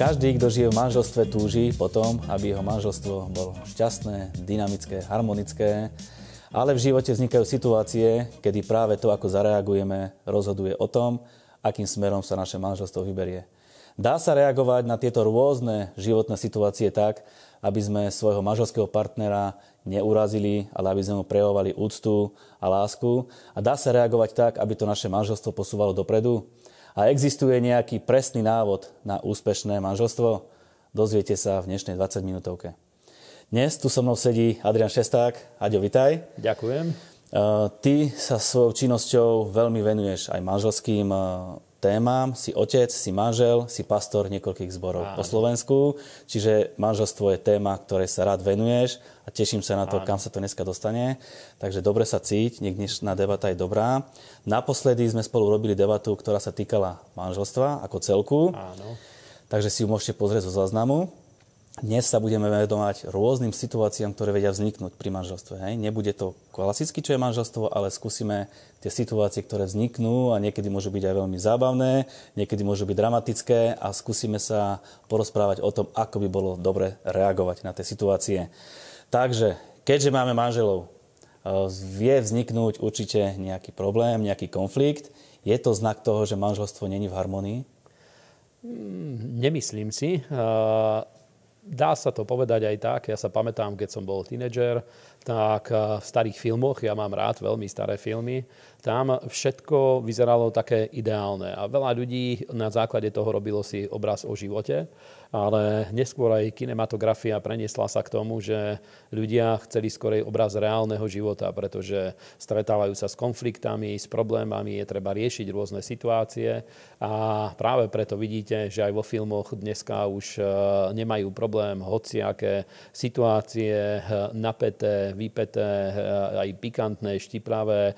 Každý, kto žije v manželstve, túži potom, aby jeho manželstvo bolo šťastné, dynamické, harmonické, ale v živote vznikajú situácie, kedy práve to, ako zareagujeme, rozhoduje o tom, akým smerom sa naše manželstvo vyberie. Dá sa reagovať na tieto rôzne životné situácie tak, aby sme svojho manželského partnera neurazili, ale aby sme mu prejavovali úctu a lásku. A dá sa reagovať tak, aby to naše manželstvo posúvalo dopredu. A existuje nejaký presný návod na úspešné manželstvo? Dozviete sa v dnešnej 20 minútovke. Dnes tu so mnou sedí Adrian Šesták. Aďo, vitaj. Ďakujem. Ty sa svojou činnosťou veľmi venuješ aj manželským témam. Si otec, si manžel, si pastor niekoľkých zborov Áno. po Slovensku. Čiže manželstvo je téma, ktorej sa rád venuješ a teším sa na to, Áno. kam sa to dneska dostane. Takže dobre sa cíť, nech dnešná debata je dobrá. Naposledy sme spolu robili debatu, ktorá sa týkala manželstva ako celku. Áno. Takže si ju môžete pozrieť zo záznamu. Dnes sa budeme vedomať rôznym situáciám, ktoré vedia vzniknúť pri manželstve. Hej. Nebude to klasicky, čo je manželstvo, ale skúsime tie situácie, ktoré vzniknú a niekedy môžu byť aj veľmi zábavné, niekedy môžu byť dramatické a skúsime sa porozprávať o tom, ako by bolo dobre reagovať na tie situácie. Takže, keďže máme manželov, eh, vie vzniknúť určite nejaký problém, nejaký konflikt. Je to znak toho, že manželstvo není v harmonii? Hmm, nemyslím si. Eh, Dá sa to povedať aj tak. Ja sa pamätám, keď som bol tínedžer, tak eh, v starých filmoch, ja mám rád veľmi staré filmy, tam všetko vyzeralo také ideálne. A veľa ľudí na základe toho robilo si obraz o živote ale neskôr aj kinematografia preniesla sa k tomu, že ľudia chceli skorej obraz reálneho života, pretože stretávajú sa s konfliktami, s problémami, je treba riešiť rôzne situácie a práve preto vidíte, že aj vo filmoch dneska už e, nemajú problém hociaké situácie e, napäté, vypeté, e, aj pikantné, štiplavé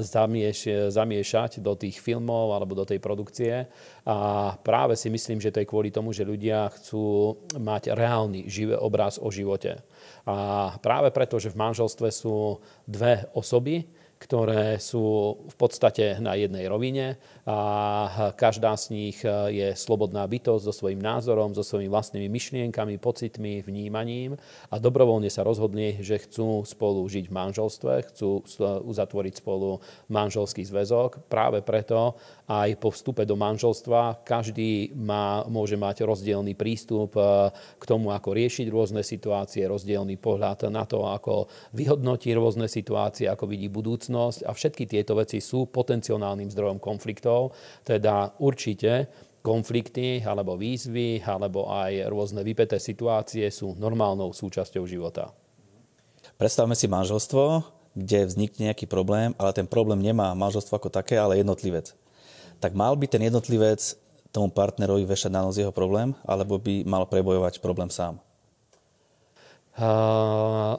zamieš, zamiešať do tých filmov alebo do tej produkcie. A práve si myslím, že to je kvôli tomu, že ľudia chcú mať reálny živý obraz o živote. A práve preto, že v manželstve sú dve osoby, ktoré sú v podstate na jednej rovine a každá z nich je slobodná bytosť so svojím názorom, so svojimi vlastnými myšlienkami, pocitmi, vnímaním a dobrovoľne sa rozhodli, že chcú spolu žiť v manželstve, chcú uzatvoriť spolu manželský zväzok. Práve preto aj po vstupe do manželstva každý má, môže mať rozdielný prístup k tomu, ako riešiť rôzne situácie, rozdielný pohľad na to, ako vyhodnotí rôzne situácie, ako vidí budúcnosť a všetky tieto veci sú potenciálnym zdrojom konfliktov. Teda určite konflikty alebo výzvy alebo aj rôzne vypeté situácie sú normálnou súčasťou života. Predstavme si manželstvo, kde vznikne nejaký problém, ale ten problém nemá manželstvo ako také, ale jednotlivec. Tak mal by ten jednotlivec tomu partnerovi vešať na nos jeho problém, alebo by mal prebojovať problém sám? Uh,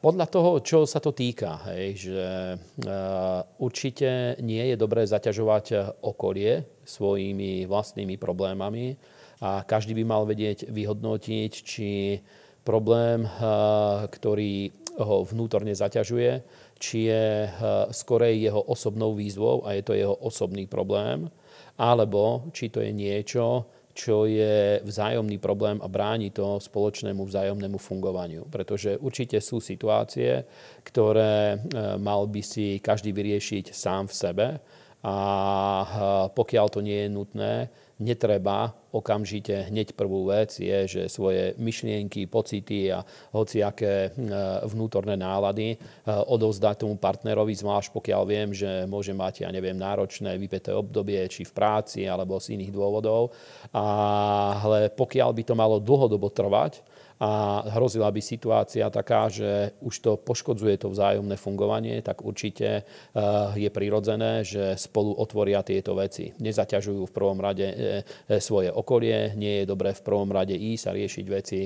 podľa toho, čo sa to týka, hej, že uh, určite nie je dobré zaťažovať okolie svojimi vlastnými problémami a každý by mal vedieť vyhodnotiť, či problém, uh, ktorý ho vnútorne zaťažuje, či je skorej jeho osobnou výzvou a je to jeho osobný problém, alebo či to je niečo, čo je vzájomný problém a bráni to spoločnému vzájomnému fungovaniu. Pretože určite sú situácie, ktoré e, mal by si každý vyriešiť sám v sebe a e, pokiaľ to nie je nutné, netreba okamžite hneď prvú vec je, že svoje myšlienky, pocity a hociaké e, vnútorné nálady e, odovzdať tomu partnerovi, zvlášť pokiaľ viem, že môže mať, ja neviem, náročné vypeté obdobie, či v práci, alebo z iných dôvodov. Ale pokiaľ by to malo dlhodobo trvať, a hrozila by situácia taká, že už to poškodzuje to vzájomné fungovanie, tak určite eh, je prirodzené, že spolu otvoria tieto veci. Nezaťažujú v prvom rade eh, eh, svoje okolie, nie je dobré v prvom rade ísť a riešiť veci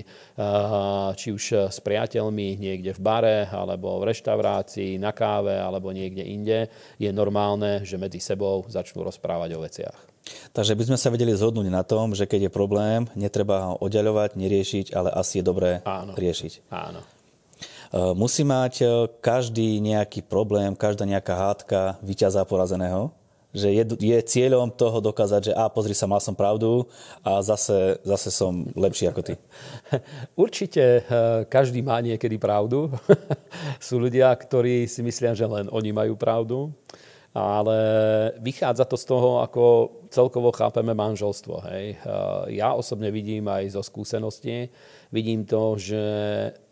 či už s priateľmi niekde v bare, alebo v reštaurácii, na káve, alebo niekde inde. Je normálne, že medzi sebou začnú rozprávať o veciach. Takže by sme sa vedeli zhodnúť na tom, že keď je problém, netreba ho oddaľovať, neriešiť, ale asi je dobré Áno. riešiť. Áno. E, musí mať e, každý nejaký problém, každá nejaká hádka vyťazá porazeného? že je, je cieľom toho dokázať, že a pozri sa, mal som pravdu a zase, zase som lepší ako ty. Určite eh, každý má niekedy pravdu. Sú ľudia, ktorí si myslia, že len oni majú pravdu ale vychádza to z toho, ako celkovo chápeme manželstvo. Hej. Ja osobne vidím aj zo skúsenosti, vidím to, že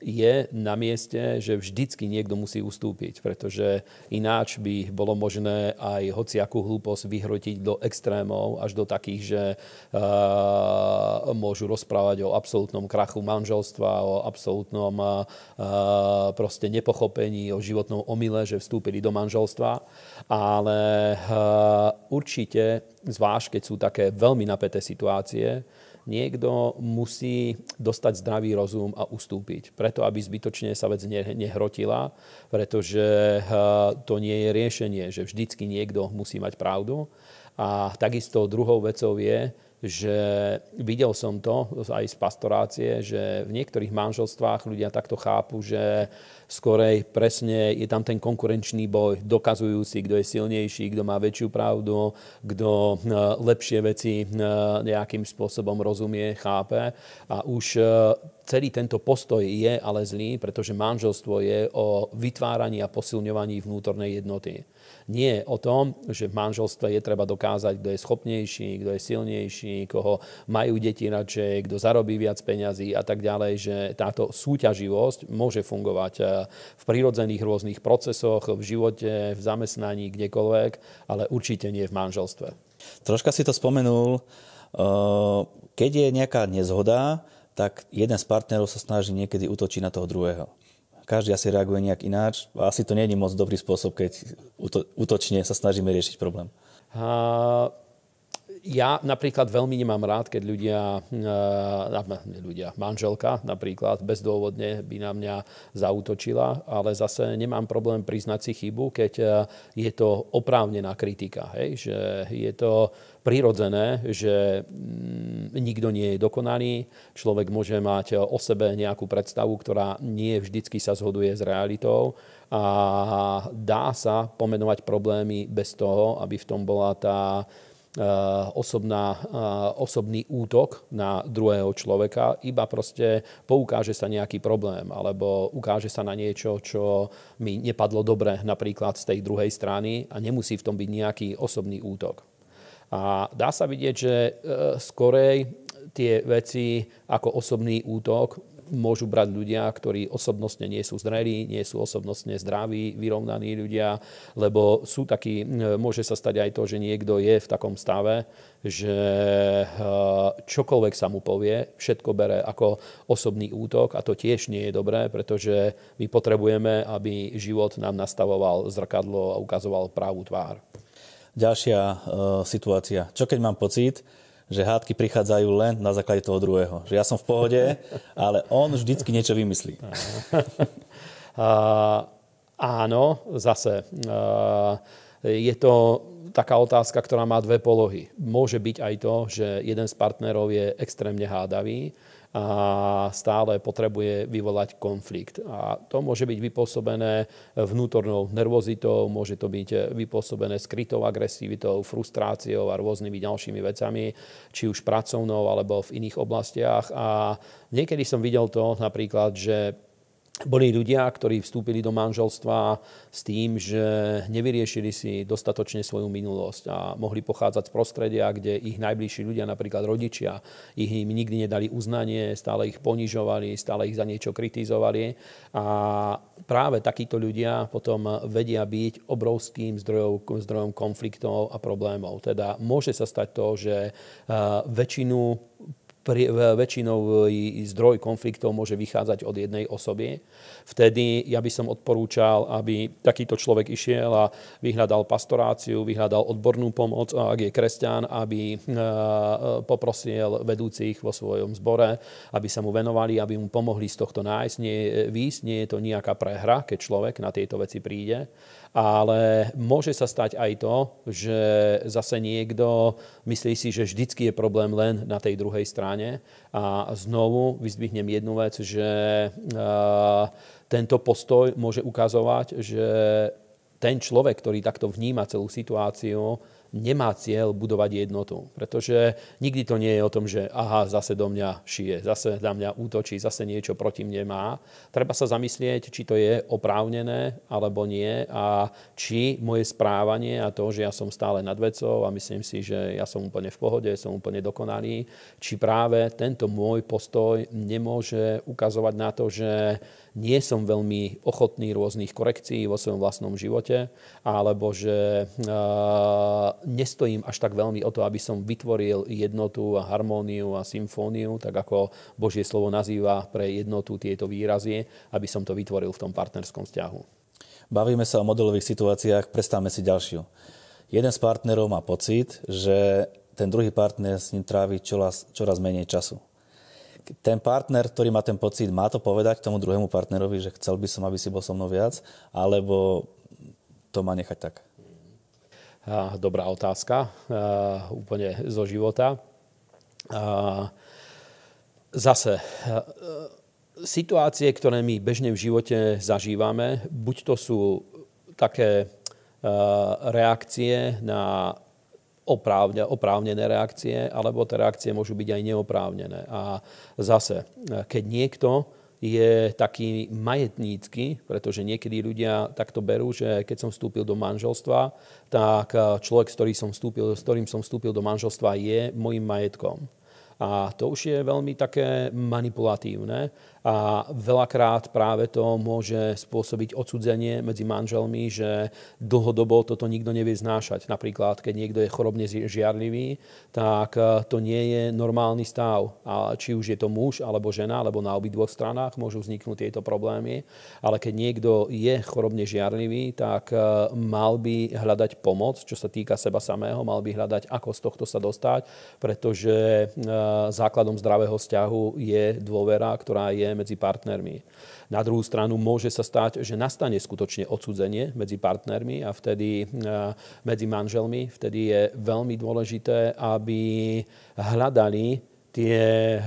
je na mieste, že vždycky niekto musí ustúpiť, pretože ináč by bolo možné aj hociakú hlúposť vyhrotiť do extrémov, až do takých, že uh, môžu rozprávať o absolútnom krachu manželstva, o absolútnom uh, proste nepochopení, o životnom omyle, že vstúpili do manželstva. Ale uh, určite, zvlášť keď sú také veľmi napäté situácie, niekto musí dostať zdravý rozum a ustúpiť. Preto, aby zbytočne sa vec nehrotila, pretože eh, to nie je riešenie, že vždycky niekto musí mať pravdu. A takisto druhou vecou je, že videl som to aj z pastorácie, že v niektorých manželstvách ľudia takto chápu, že skorej presne je tam ten konkurenčný boj, dokazujú si, kto je silnejší, kto má väčšiu pravdu, kto eh, lepšie veci eh, nejakým spôsobom rozumie, chápe. A už eh, celý tento postoj je ale zlý, pretože manželstvo je o vytváraní a posilňovaní vnútornej jednoty. Nie o tom, že v manželstve je treba dokázať, kto je schopnejší, kto je silnejší, koho majú deti radšej, kto zarobí viac peňazí a tak ďalej, že táto súťaživosť môže fungovať eh, v prírodzených rôznych procesoch, v živote, v zamestnaní, kdekoľvek, ale určite nie v manželstve. Troška si to spomenul, eh, keď je nejaká nezhoda, tak jeden z partnerov sa snaží niekedy útočiť na toho druhého každý asi reaguje nejak ináč. Asi to nie je moc dobrý spôsob, keď útočne sa snažíme riešiť problém. Uh, ja napríklad veľmi nemám rád, keď ľudia, uh, ľudia, manželka napríklad bezdôvodne by na mňa zautočila, ale zase nemám problém priznať si chybu, keď je to oprávnená kritika. Hej? Že je to prirodzené, že mm, nikto nie je dokonalý, človek môže mať o sebe nejakú predstavu, ktorá nie vždycky sa zhoduje s realitou. A dá sa pomenovať problémy bez toho, aby v tom bola tá e, osobná, e, osobný útok na druhého človeka, iba proste poukáže sa nejaký problém alebo ukáže sa na niečo, čo mi nepadlo dobre napríklad z tej druhej strany a nemusí v tom byť nejaký osobný útok. A dá sa vidieť, že e, skorej tie veci ako osobný útok môžu brať ľudia, ktorí osobnostne nie sú zrelí, nie sú osobnostne zdraví, vyrovnaní ľudia, lebo sú takí, e, môže sa stať aj to, že niekto je v takom stave, že e, čokoľvek sa mu povie, všetko bere ako osobný útok a to tiež nie je dobré, pretože my potrebujeme, aby život nám nastavoval zrkadlo a ukazoval pravú tvár. Ďalšia uh, situácia. Čo keď mám pocit, že hádky prichádzajú len na základe toho druhého. Že ja som v pohode, ale on vždycky niečo vymyslí. uh, áno, zase. Uh, je to taká otázka, ktorá má dve polohy. Môže byť aj to, že jeden z partnerov je extrémne hádavý a stále potrebuje vyvolať konflikt. A to môže byť vypôsobené vnútornou nervozitou, môže to byť vypôsobené skrytou agresivitou, frustráciou a rôznymi ďalšími vecami, či už pracovnou alebo v iných oblastiach. A niekedy som videl to napríklad, že boli ľudia, ktorí vstúpili do manželstva s tým, že nevyriešili si dostatočne svoju minulosť a mohli pochádzať z prostredia, kde ich najbližší ľudia, napríklad rodičia, ich im nikdy nedali uznanie, stále ich ponižovali, stále ich za niečo kritizovali. A práve takíto ľudia potom vedia byť obrovským zdrojom, zdrojom konfliktov a problémov. Teda môže sa stať to, že väčšinu väčšinou zdroj konfliktov môže vychádzať od jednej osoby. Vtedy ja by som odporúčal, aby takýto človek išiel a vyhľadal pastoráciu, vyhľadal odbornú pomoc, a ak je kresťan, aby poprosil vedúcich vo svojom zbore, aby sa mu venovali, aby mu pomohli z tohto nájsť, nie, výjsť. Nie je to nejaká prehra, keď človek na tieto veci príde ale môže sa stať aj to, že zase niekto myslí si, že vždycky je problém len na tej druhej strane. A znovu vyzdvihnem jednu vec, že tento postoj môže ukazovať, že ten človek, ktorý takto vníma celú situáciu, nemá cieľ budovať jednotu. Pretože nikdy to nie je o tom, že aha, zase do mňa šije, zase na mňa útočí, zase niečo proti mne má. Treba sa zamyslieť, či to je oprávnené alebo nie a či moje správanie a to, že ja som stále nad vecou a myslím si, že ja som úplne v pohode, som úplne dokonalý, či práve tento môj postoj nemôže ukazovať na to, že nie som veľmi ochotný rôznych korekcií vo svojom vlastnom živote, alebo že uh, nestojím až tak veľmi o to, aby som vytvoril jednotu a harmóniu a symfóniu, tak ako Božie slovo nazýva pre jednotu tieto výrazy, aby som to vytvoril v tom partnerskom vzťahu. Bavíme sa o modelových situáciách, predstavme si ďalšiu. Jeden z partnerov má pocit, že ten druhý partner s ním trávi čoraz, čoraz menej času ten partner, ktorý má ten pocit, má to povedať tomu druhému partnerovi, že chcel by som, aby si bol so mnou viac, alebo to má nechať tak? Dobrá otázka, úplne zo života. Zase, situácie, ktoré my bežne v živote zažívame, buď to sú také reakcie na oprávne, oprávnené reakcie, alebo tie reakcie môžu byť aj neoprávnené. A zase, keď niekto je taký majetnícky, pretože niekedy ľudia takto berú, že keď som vstúpil do manželstva, tak človek, s ktorým som vstúpil, s ktorým som vstúpil do manželstva, je môjim majetkom. A to už je veľmi také manipulatívne a veľakrát práve to môže spôsobiť odsudzenie medzi manželmi, že dlhodobo toto nikto nevie znášať. Napríklad, keď niekto je chorobne žiarlivý, tak e, to nie je normálny stav. A či už je to muž alebo žena, alebo na obidvoch stranách môžu vzniknúť tieto problémy. Ale keď niekto je chorobne žiarlivý, tak e, mal by hľadať pomoc, čo sa týka seba samého, mal by hľadať, ako z tohto sa dostať, pretože e, základom zdravého vzťahu je dôvera, ktorá je medzi partnermi. Na druhú stranu môže sa stať, že nastane skutočne odsudzenie medzi partnermi a vtedy medzi manželmi. Vtedy je veľmi dôležité, aby hľadali tie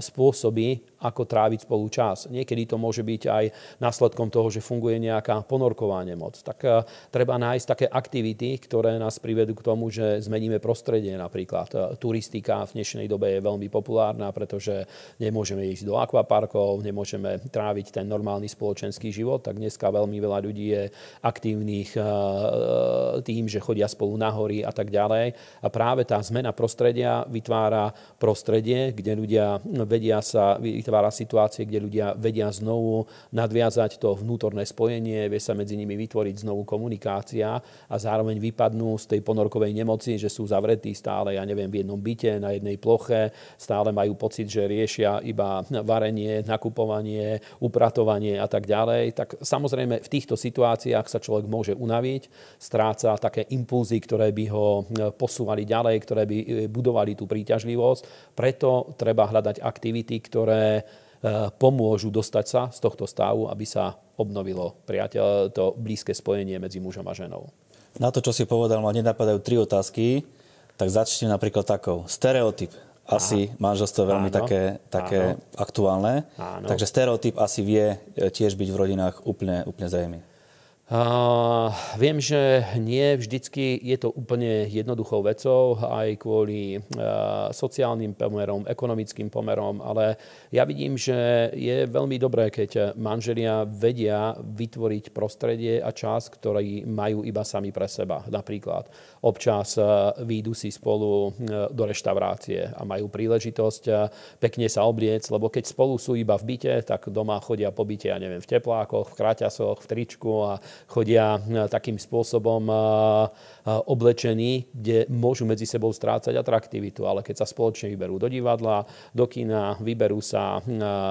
spôsoby, ako tráviť spolu čas. Niekedy to môže byť aj následkom toho, že funguje nejaká ponorková nemoc. Tak uh, treba nájsť také aktivity, ktoré nás privedú k tomu, že zmeníme prostredie. Napríklad uh, turistika v dnešnej dobe je veľmi populárna, pretože nemôžeme ísť do akvaparkov, nemôžeme tráviť ten normálny spoločenský život, tak dneska veľmi veľa ľudí je aktívnych uh, tým, že chodia spolu na hory a tak ďalej. A práve tá zmena prostredia vytvára prostredie, kde ľudia vedia sa vytvára situácie, kde ľudia vedia znovu nadviazať to vnútorné spojenie, vie sa medzi nimi vytvoriť znovu komunikácia a zároveň vypadnú z tej ponorkovej nemoci, že sú zavretí stále, ja neviem, v jednom byte, na jednej ploche, stále majú pocit, že riešia iba varenie, nakupovanie, upratovanie a tak ďalej. Tak samozrejme v týchto situáciách sa človek môže unaviť, stráca také impulzy, ktoré by ho posúvali ďalej, ktoré by budovali tú príťažlivosť. Preto treba hľadať aktivity, ktoré E, pomôžu dostať sa z tohto stavu, aby sa obnovilo priateľ, to blízke spojenie medzi mužom a ženou. Na to, čo si povedal, ma nenapadajú tri otázky, tak začnem napríklad takou. Stereotyp. Asi Aha. manželstvo je veľmi Áno. také, také aktuálne. Áno. Takže stereotyp asi vie e, tiež byť v rodinách úplne, úplne zrejmy. Viem, že nie vždycky je to úplne jednoduchou vecou, aj kvôli sociálnym pomerom, ekonomickým pomerom, ale ja vidím, že je veľmi dobré, keď manželia vedia vytvoriť prostredie a čas, ktorý majú iba sami pre seba. Napríklad občas uh, výjdu si spolu uh, do reštaurácie a majú príležitosť uh, pekne sa obliec, lebo keď spolu sú iba v byte, tak doma chodia po byte, ja neviem, v teplákoch, v kraťasoch, v tričku a chodia e, takým spôsobom e, e, oblečení, kde môžu medzi sebou strácať atraktivitu. Ale keď sa spoločne vyberú do divadla, do kina, vyberú sa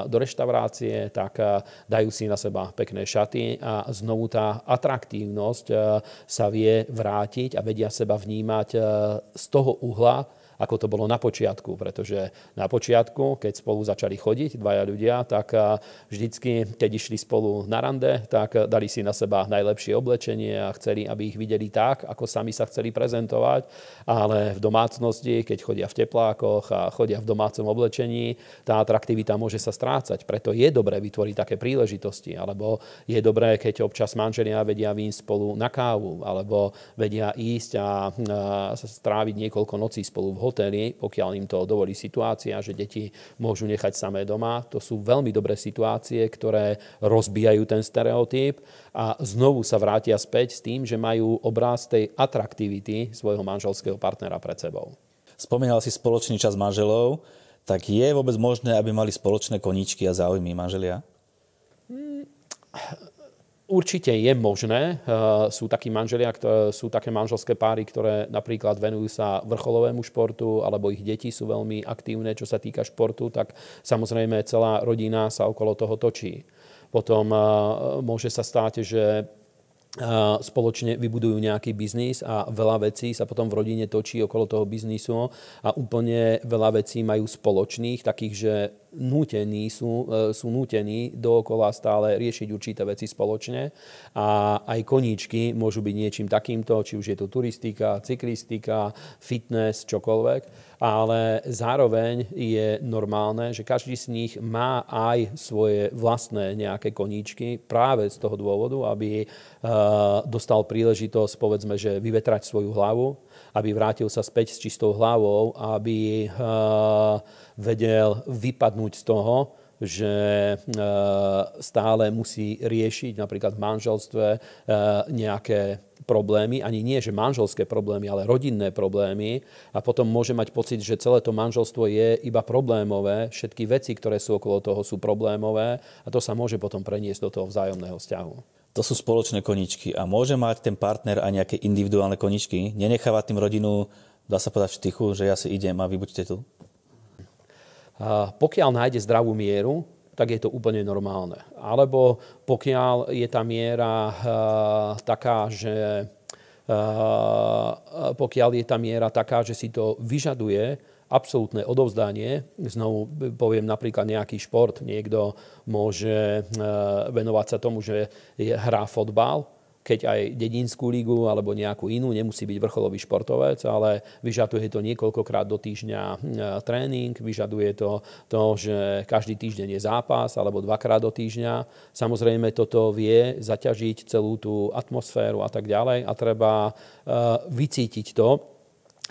do reštaurácie, tak dajú si na seba pekné šaty a znovu tá atraktívnosť sa vie vrátiť a vedia seba vnímať z toho uhla, ako to bolo na počiatku. Pretože na počiatku, keď spolu začali chodiť dvaja ľudia, tak vždycky, keď išli spolu na rande, tak dali si na seba najlepšie oblečenie a chceli, aby ich videli tak, ako sami sa chceli prezentovať. Ale v domácnosti, keď chodia v teplákoch a chodia v domácom oblečení, tá atraktivita môže sa strácať. Preto je dobré vytvoriť také príležitosti. Alebo je dobré, keď občas manželia vedia výjsť spolu na kávu, alebo vedia ísť a, a stráviť niekoľko nocí spolu v hoteli, pokiaľ im to dovolí situácia, že deti môžu nechať samé doma. To sú veľmi dobré situácie, ktoré rozbijajú ten stereotyp a znovu sa vrátia späť s tým, že majú obraz tej atraktivity svojho manželského partnera pred sebou. Spomínal si spoločný čas manželov tak je vôbec možné, aby mali spoločné koníčky a záujmy manželia? Určite je možné. Eh, sú takí manželia, sú také manželské páry, ktoré napríklad venujú sa vrcholovému športu, alebo ich deti sú veľmi aktívne, čo sa týka športu, tak samozrejme celá rodina sa okolo toho točí. Potom eh, môže sa stať, že spoločne vybudujú nejaký biznis a veľa vecí sa potom v rodine točí okolo toho biznisu a úplne veľa vecí majú spoločných, takých, že nútení sú, e, sú nútení dookola stále riešiť určité veci spoločne a aj koníčky môžu byť niečím takýmto, či už je to turistika, cyklistika, fitness, čokoľvek. Ale zároveň je normálne, že každý z nich má aj svoje vlastné nejaké koníčky práve z toho dôvodu, aby e, dostal príležitosť, povedzme, že vyvetrať svoju hlavu, aby vrátil sa späť s čistou hlavou, aby e, vedel vypadnúť z toho, že e, stále musí riešiť napríklad v manželstve e, nejaké problémy, ani nie, že manželské problémy, ale rodinné problémy. A potom môže mať pocit, že celé to manželstvo je iba problémové, všetky veci, ktoré sú okolo toho sú problémové. A to sa môže potom preniesť do toho vzájomného vzťahu. To sú spoločné koničky a môže mať ten partner aj nejaké individuálne koničky, nenechávať tým rodinu, dá sa povedať v štichu, že ja si idem a vy buďte tu? Pokiaľ nájde zdravú mieru, tak je to úplne normálne. Alebo pokiaľ je tá miera uh, taká, že uh, pokiaľ je tá miera taká, že si to vyžaduje absolútne odovzdanie, znovu poviem napríklad nejaký šport, niekto môže uh, venovať sa tomu, že je, hrá fotbal, keď aj dedinskú lígu alebo nejakú inú, nemusí byť vrcholový športovec, ale vyžaduje to niekoľkokrát do týždňa e, tréning, vyžaduje to to, že každý týždeň je zápas alebo dvakrát do týždňa. Samozrejme toto vie zaťažiť celú tú atmosféru a tak ďalej a treba e, vycítiť to,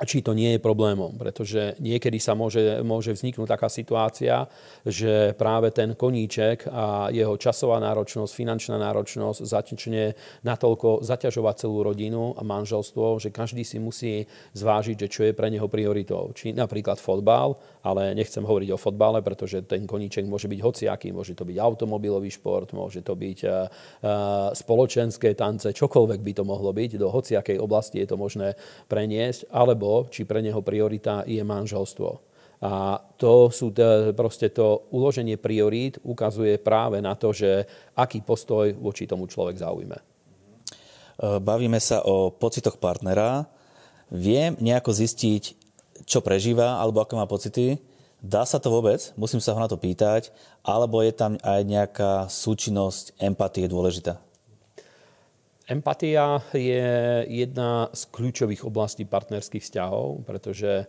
či to nie je problémom, pretože niekedy sa môže, môže vzniknúť taká situácia, že práve ten koníček a jeho časová náročnosť, finančná náročnosť začne natoľko zaťažovať celú rodinu a manželstvo, že každý si musí zvážiť, že čo je pre neho prioritou. Či napríklad fotbal, ale nechcem hovoriť o fotbale, pretože ten koníček môže byť hociaký, môže to byť automobilový šport, môže to byť uh, spoločenské tance, čokoľvek by to mohlo byť, do hociakej oblasti je to možné preniesť, alebo alebo či pre neho priorita je manželstvo. A to sú t- proste to uloženie priorít ukazuje práve na to, že aký postoj voči tomu človek zaujme. E, bavíme sa o pocitoch partnera. Viem nejako zistiť, čo prežíva alebo aké má pocity. Dá sa to vôbec? Musím sa ho na to pýtať. Alebo je tam aj nejaká súčinnosť empatie dôležitá? Empatia je jedna z kľúčových oblastí partnerských vzťahov, pretože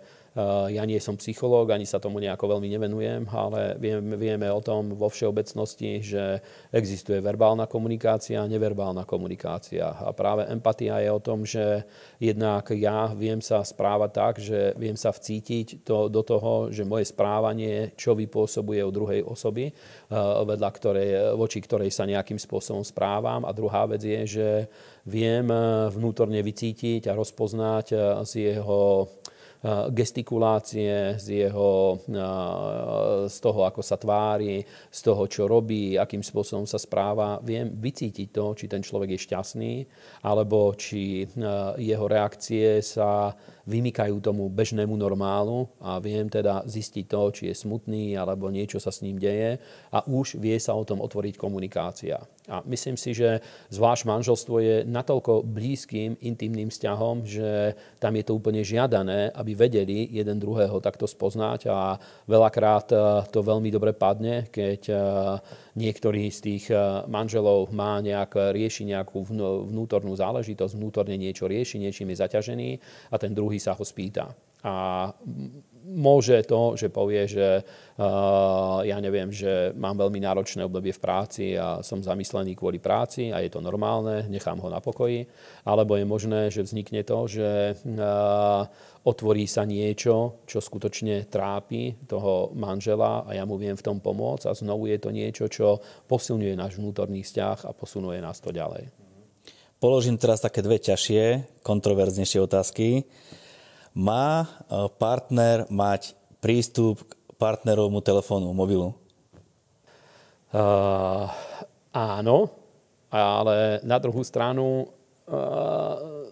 ja nie som psychológ, ani sa tomu nejako veľmi nevenujem, ale vieme, vieme o tom vo všeobecnosti, že existuje verbálna komunikácia a neverbálna komunikácia. A práve empatia je o tom, že jednak ja viem sa správať tak, že viem sa vcítiť to, do toho, že moje správanie, čo vypôsobuje u druhej osoby, eh, vedľa ktorej, voči ktorej sa nejakým spôsobom správam. A druhá vec je, že viem eh, vnútorne vycítiť a rozpoznať z jeho gestikulácie, z, jeho, z toho, ako sa tvári, z toho, čo robí, akým spôsobom sa správa. Viem vycítiť to, či ten človek je šťastný, alebo či jeho reakcie sa vymykajú tomu bežnému normálu a viem teda zistiť to, či je smutný alebo niečo sa s ním deje a už vie sa o tom otvoriť komunikácia. A myslím si, že zvlášť manželstvo je natoľko blízkym, intimným vzťahom, že tam je to úplne žiadané, aby vedeli jeden druhého takto spoznať a veľakrát eh, to veľmi dobre padne, keď eh, niektorý z tých eh, manželov má nejak, rieši nejakú vnútornú záležitosť, vnútorne niečo rieši, niečím je zaťažený a ten druhý sa ho spýta. A môže to, že povie, že uh, ja neviem, že mám veľmi náročné obdobie v práci a som zamyslený kvôli práci a je to normálne, nechám ho na pokoji. Alebo je možné, že vznikne to, že uh, otvorí sa niečo, čo skutočne trápi toho manžela a ja mu viem v tom pomôcť a znovu je to niečo, čo posilňuje náš vnútorný vzťah a posunuje nás to ďalej. Položím teraz také dve ťažšie, kontroverznejšie otázky. Má e, partner mať prístup k partnerovmu telefónu, mobilu? Uh, áno, ale na druhú stranu uh,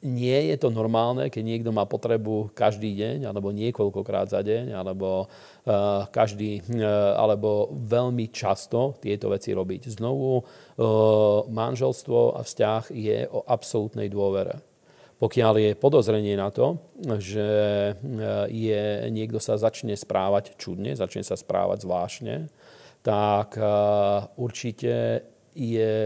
nie je to normálne, keď niekto má potrebu každý deň, alebo niekoľkokrát za deň, alebo uh, každý, uh, alebo veľmi často tieto veci robiť. Znovu, uh, manželstvo a vzťah je o absolútnej dôvere. Pokiaľ je podozrenie na to, že e, je, niekto sa začne správať čudne, začne sa správať zvláštne, tak e, určite je,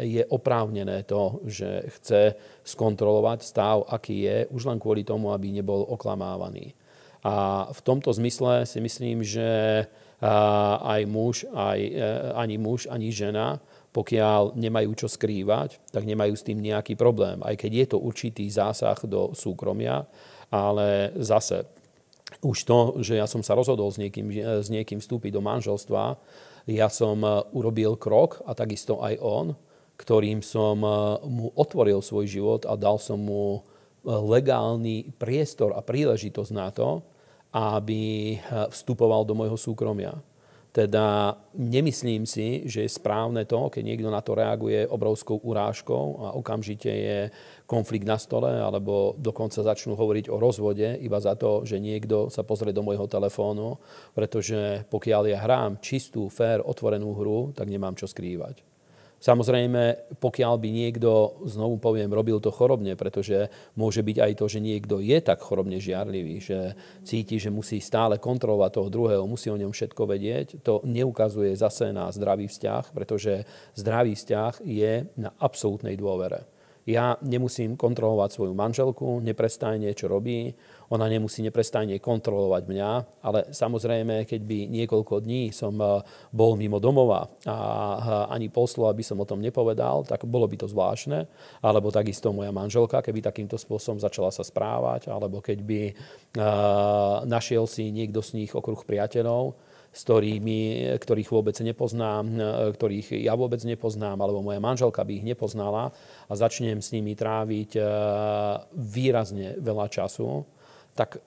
je oprávnené to, že chce skontrolovať stav, aký je, už len kvôli tomu, aby nebol oklamávaný. A v tomto zmysle si myslím, že aj muž, aj, e, ani muž, ani žena pokiaľ nemajú čo skrývať, tak nemajú s tým nejaký problém. Aj keď je to určitý zásah do súkromia, ale zase už to, že ja som sa rozhodol s niekým, s niekým vstúpiť do manželstva, ja som e, urobil krok a takisto aj on, ktorým som e, mu otvoril svoj život a dal som mu e, legálny priestor a príležitosť na to, aby vstupoval do môjho súkromia. Teda nemyslím si, že je správne to, keď niekto na to reaguje obrovskou urážkou a okamžite je konflikt na stole, alebo dokonca začnú hovoriť o rozvode iba za to, že niekto sa pozrie do môjho telefónu, pretože pokiaľ ja hrám čistú, fér, otvorenú hru, tak nemám čo skrývať. Samozrejme, pokiaľ by niekto, znovu poviem, robil to chorobne, pretože môže byť aj to, že niekto je tak chorobne žiarlivý, že cíti, že musí stále kontrolovať toho druhého, musí o ňom všetko vedieť, to neukazuje zase na zdravý vzťah, pretože zdravý vzťah je na absolútnej dôvere. Ja nemusím kontrolovať svoju manželku, neprestajne, čo robí, ona nemusí neprestajne kontrolovať mňa, ale samozrejme, keď by niekoľko dní som eh, bol mimo domova a ani poslo, aby som o tom nepovedal, tak bolo by to zvláštne. Alebo takisto moja manželka, keby takýmto spôsobom začala sa správať, alebo keď by eh, našiel si niekto z nich okruh priateľov, s ktorými, ktorých vôbec nepoznám, eh, ktorých ja vôbec nepoznám, alebo moja manželka by ich nepoznala a začnem s nimi tráviť výrazne veľa času, tak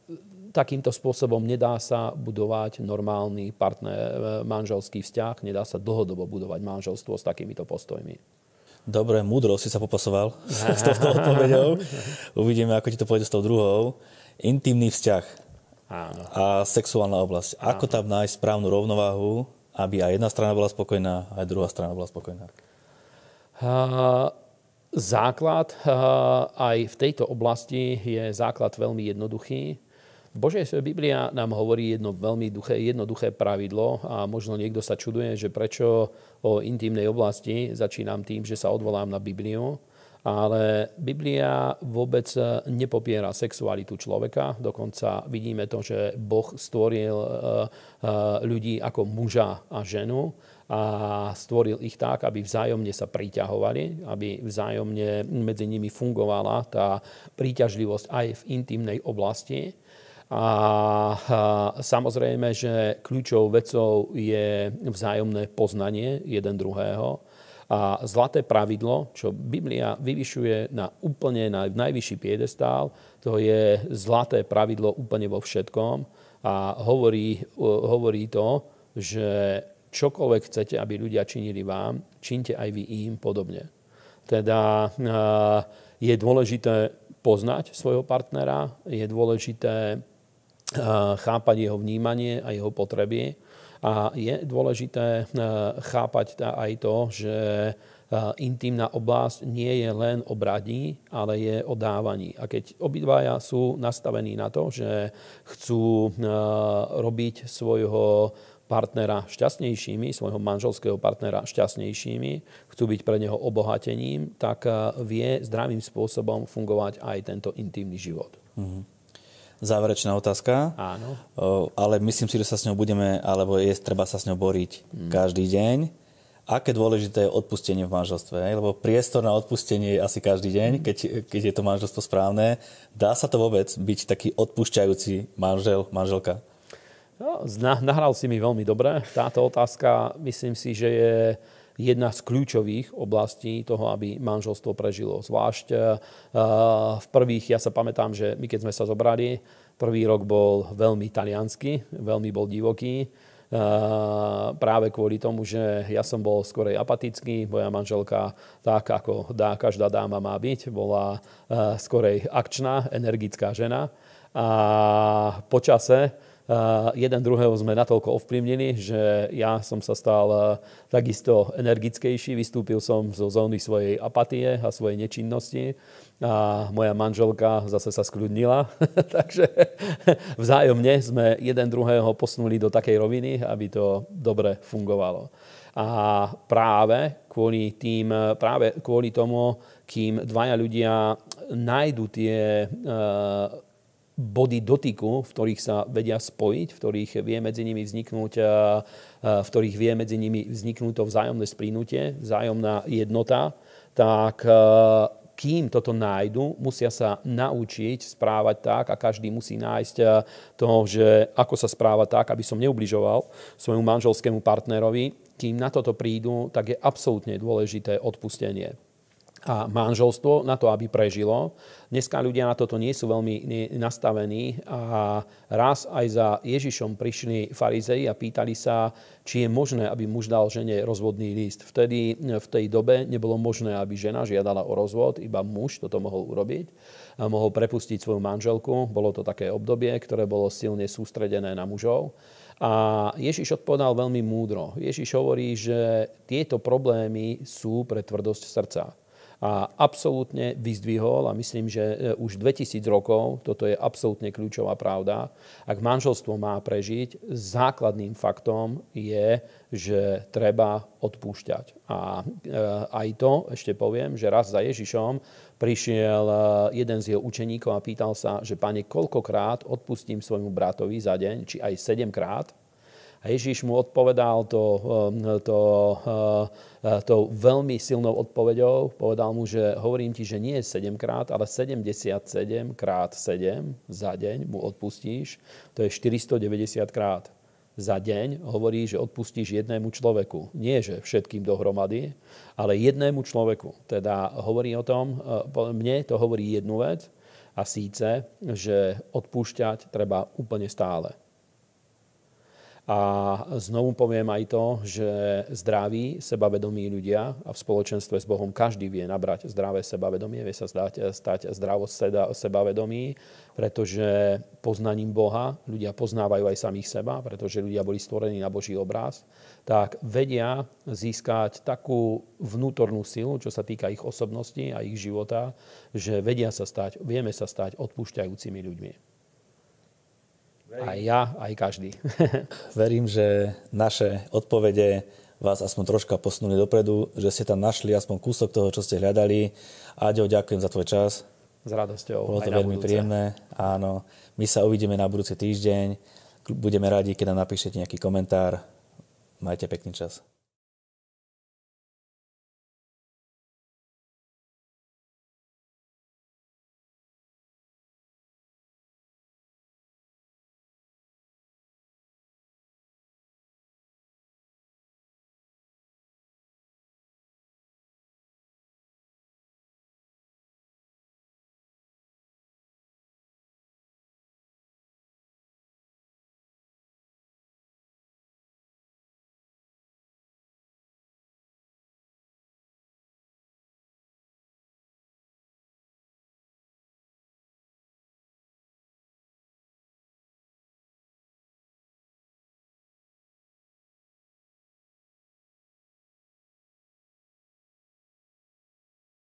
takýmto spôsobom nedá sa budovať normálny partner, e, manželský vzťah, nedá sa dlhodobo budovať manželstvo s takýmito postojmi. Dobre, múdro si sa popasoval s touto odpovedou. Uvidíme, ako ti to pôjde s tou druhou. Intimný vzťah Áno. a sexuálna oblasť. Áno. Ako tam nájsť správnu rovnováhu, aby aj jedna strana bola spokojná, aj druhá strana bola spokojná? Uh, základ eh, aj v tejto oblasti je základ veľmi jednoduchý. Božia Biblia nám hovorí jedno veľmi duché, jednoduché pravidlo a možno niekto sa čuduje, že prečo o intimnej oblasti začínam tým, že sa odvolám na Bibliu. Ale Biblia vôbec nepopiera sexualitu človeka. Dokonca vidíme to, že Boh stvoril eh, eh, ľudí ako muža a ženu a stvoril ich tak, aby vzájomne sa priťahovali, aby vzájomne medzi nimi fungovala tá príťažlivosť aj v intimnej oblasti. A, samozrejme, že kľúčovou vecou je vzájomné poznanie jeden druhého. A zlaté pravidlo, čo Biblia vyvyšuje na úplne na najvyšší piedestál, to je zlaté pravidlo úplne vo všetkom. A hovorí, hovorí to, že čokoľvek chcete, aby ľudia činili vám, činte aj vy im podobne. Teda je dôležité poznať svojho partnera, je dôležité chápať jeho vnímanie a jeho potreby a je dôležité chápať aj to, že intimná oblasť nie je len o bradí, ale je o dávaní. A keď obidvaja sú nastavení na to, že chcú robiť svojho partnera šťastnejšími, svojho manželského partnera šťastnejšími, chcú byť pre neho obohatením, tak vie zdravým spôsobom fungovať aj tento intimný život. Mm-hmm. Záverečná otázka. Áno. ale myslím si, že sa s ňou budeme, alebo je treba sa s ňou boriť mm. každý deň aké dôležité je odpustenie v manželstve. Lebo priestor na odpustenie je asi každý deň, keď, keď je to manželstvo správne. Dá sa to vôbec byť taký odpúšťajúci manžel, manželka? No, nahral si mi veľmi dobre. Táto otázka, myslím si, že je jedna z kľúčových oblastí toho, aby manželstvo prežilo. Zvlášť uh, v prvých, ja sa pamätám, že my keď sme sa zobrali, prvý rok bol veľmi taliansky, veľmi bol divoký práve kvôli tomu, že ja som bol skorej apatický, moja manželka tak, ako dá, každá dáma má byť, bola skorej akčná, energická žena. A počase jeden druhého sme natoľko ovplyvnili, že ja som sa stal e, takisto energickejší, vystúpil som zo zóny svojej apatie a svojej nečinnosti a moja manželka zase sa skľudnila. Takže vzájomne sme jeden druhého posunuli do takej roviny, aby to dobre fungovalo. A práve kvôli, tým, práve kvôli tomu, kým dvaja ľudia nájdu tie uh, body dotyku, v ktorých sa vedia spojiť, v ktorých vie medzi nimi vzniknúť, v ktorých vie medzi nimi vzniknúť to vzájomné splínutie, vzájomná jednota, tak kým toto nájdu, musia sa naučiť správať tak a každý musí nájsť to, že ako sa správať tak, aby som neubližoval svojmu manželskému partnerovi. Kým na toto prídu, tak je absolútne dôležité odpustenie a manželstvo na to, aby prežilo. Dneska ľudia na toto nie sú veľmi nastavení a raz aj za Ježišom prišli farizei a pýtali sa, či je možné, aby muž dal žene rozvodný list. Vtedy v tej dobe nebolo možné, aby žena žiadala o rozvod, iba muž toto mohol urobiť. A mohol prepustiť svoju manželku. Bolo to také obdobie, ktoré bolo silne sústredené na mužov. A Ježiš odpovedal veľmi múdro. Ježiš hovorí, že tieto problémy sú pre tvrdosť srdca a absolútne vyzdvihol a myslím, že e, už 2000 rokov, toto je absolútne kľúčová pravda, ak manželstvo má prežiť, základným faktom je, že treba odpúšťať. A e, aj to ešte poviem, že raz za Ježišom prišiel e, jeden z jeho učeníkov a pýtal sa, že pane, koľkokrát odpustím svojmu bratovi za deň, či aj sedemkrát. A Ježiš mu odpovedal to, um, to, uh, to veľmi silnou odpoveďou. Povedal mu, že hovorím ti, že nie 7 krát, ale 77 krát 7 za deň mu odpustíš. To je 490 krát za deň hovorí, že odpustíš jednému človeku. Nie, že všetkým dohromady, ale jednému človeku. Teda hovorí o tom, uh, mne to hovorí jednu vec, a síce, že odpúšťať treba úplne stále. A znovu poviem aj to, že zdraví, sebavedomí ľudia a v spoločenstve s Bohom každý vie nabrať zdravé sebavedomie, vie sa stať, stať zdravo sebavedomí, pretože poznaním Boha ľudia poznávajú aj samých seba, pretože ľudia boli stvorení na Boží obraz, tak vedia získať takú vnútornú silu, čo sa týka ich osobnosti a ich života, že vedia sa stať, vieme sa stať odpúšťajúcimi ľuďmi. Aj ja, aj každý. Verím, že naše odpovede vás aspoň troška posunuli dopredu, že ste tam našli aspoň kúsok toho, čo ste hľadali. Aďo, ďakujem za tvoj čas. S radosťou. Bolo to veľmi príjemné. Áno. My sa uvidíme na budúci týždeň. Budeme radi, keď nám napíšete nejaký komentár. Majte pekný čas.